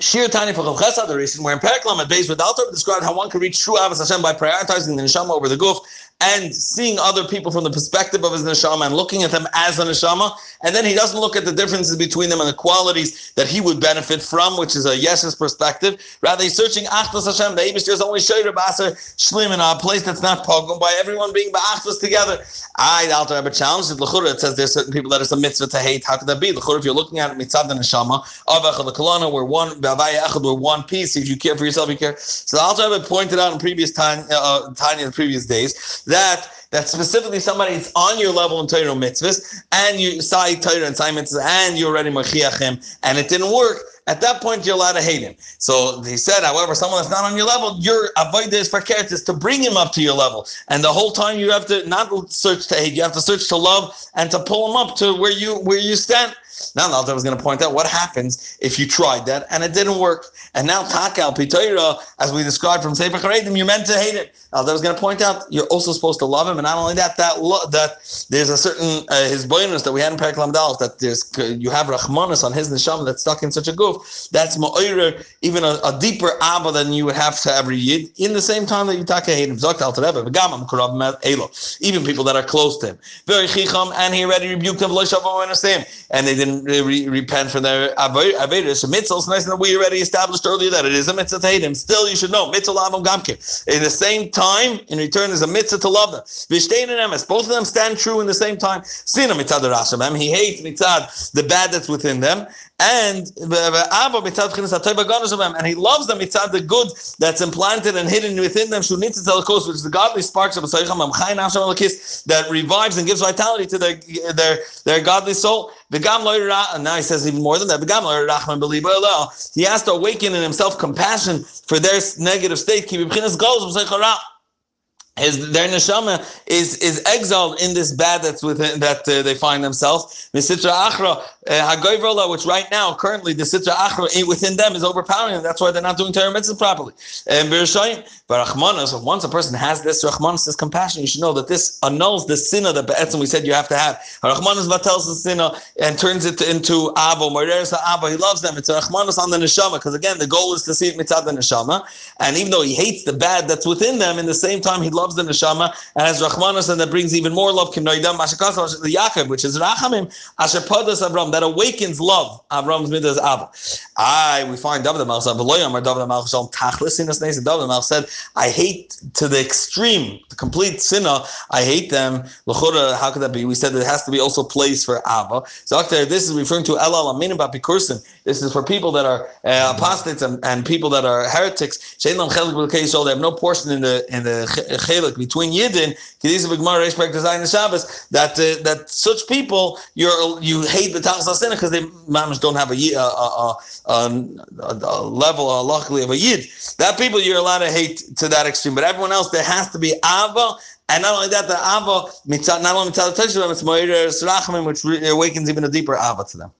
Shiur Tanya for Chesed, the reason where in Perek Lamed Beis with Altar described how one can reach true Avos Hashem by prioritizing the neshama over the guf and seeing other people from the perspective of his neshama and looking at them as a neshama, and then he doesn't look at the differences between them and the qualities that he would benefit from, which is a yesh's perspective. Rather, he's searching Achtos Hashem. The Abish is only Shayr Baser Shlim in a place that's not pogum by everyone being Ba'achtos together. I, the Alter Rebbe challenged it. It says there's certain people that it's a mitzvah to hate. How could that be? L'chura, if you're looking at mitzvah the neshama, Avach the Kalana, we're one, Bavaya Echad, we're one piece. If you care for yourself, you care. So the Alter Rebbe pointed out in previous time, uh, time in the previous days that that specifically somebody is on your level in Torah mitzvahs, and you say Torah and say mitzvahs, and you're already machiach him, and it didn't work. At that point, you're allowed to hate him. So he said, however, someone that's not on your level, your avoid is for is to bring him up to your level. And the whole time you have to not search to hate, you have to search to love and to pull him up to where you where you stand. Now the Alter was going to point out what happens if you tried that and it didn't work. And now Takal Pitoira, as we described from Sefer Charedim, you're meant to hate it. Alter was going to point out you're also supposed to love him, and not only that, that lo- that there's a certain uh, his bonus that we had in Periklam Dal that there's you have Rahmanis on his neshama that's stuck in such a goof. That's ma'oyer, even a, a, deeper abba than you would have to every yid. In the same time that you take a hate him, even people that are close to him. Very chicham, and he already rebuked him. And they didn't re- repent from their averus. Mitzvah is nice that we already established earlier that it is a mitzvah to hate him. Still, you should know mitzvah lavam gamke. In the same time, in return, is a mitzvah to love them. Vishtain and emes, both of them stand true in the same time. Sina mitzad rashamem, he hates mitzad the bad that's within them, and and he loves them mitzad the good that's implanted and hidden within them. Shunitzah telakos, which is the godly sparks of that revives and gives vitality to their their their godly soul. And now he says even more than that. He has to awaken in himself compassion for their negative state his their neshama is is exiled in this bad that's within that uh, they find themselves. The sitra achra uh, which right now currently the sitra achra within them is overpowering them. That's why they're not doing Torah mitzvah properly. And Bereshayim, but Rachmanas, once a person has this Rachmanas, this compassion, you should know that this annuls the sinna that Be'etzim we said you have to have. Rachmanas tells the sinna and turns it into Abo. Moreres Abba, he loves them. It's a Rachmanas on the neshama because again the goal is to see it mitzvah the neshama. And even though he hates the bad that's within them, in the same time he loves the neshama and has rachmanas, and that brings even more love. The Yaakov, which is rachamim, asher padas Avram, that awakens love. Avram's midas av. I we find David Melch said, "V'loyam David Melch shalom tachlis sinas neis." David Melch said, "I hate to the extreme, the complete sinner. I hate them." How could that be? We said it has to be also place for Abba. So this is referring to Elal Aminim Bapikursin. This is for people that are uh, apostates and, and people that are heretics. They have no portion in the in the chelik between Yidden, that uh, that such people you you hate the Tachas because they mamish don't have a, a, a, a, level uh, luckily of a Yid. That people you're allowed to hate to that extreme, but everyone else there has to be Ava. And not only that, the Ava, not only mitzvah, it's Moirer Rachamim, which awakens even a deeper Ava to them.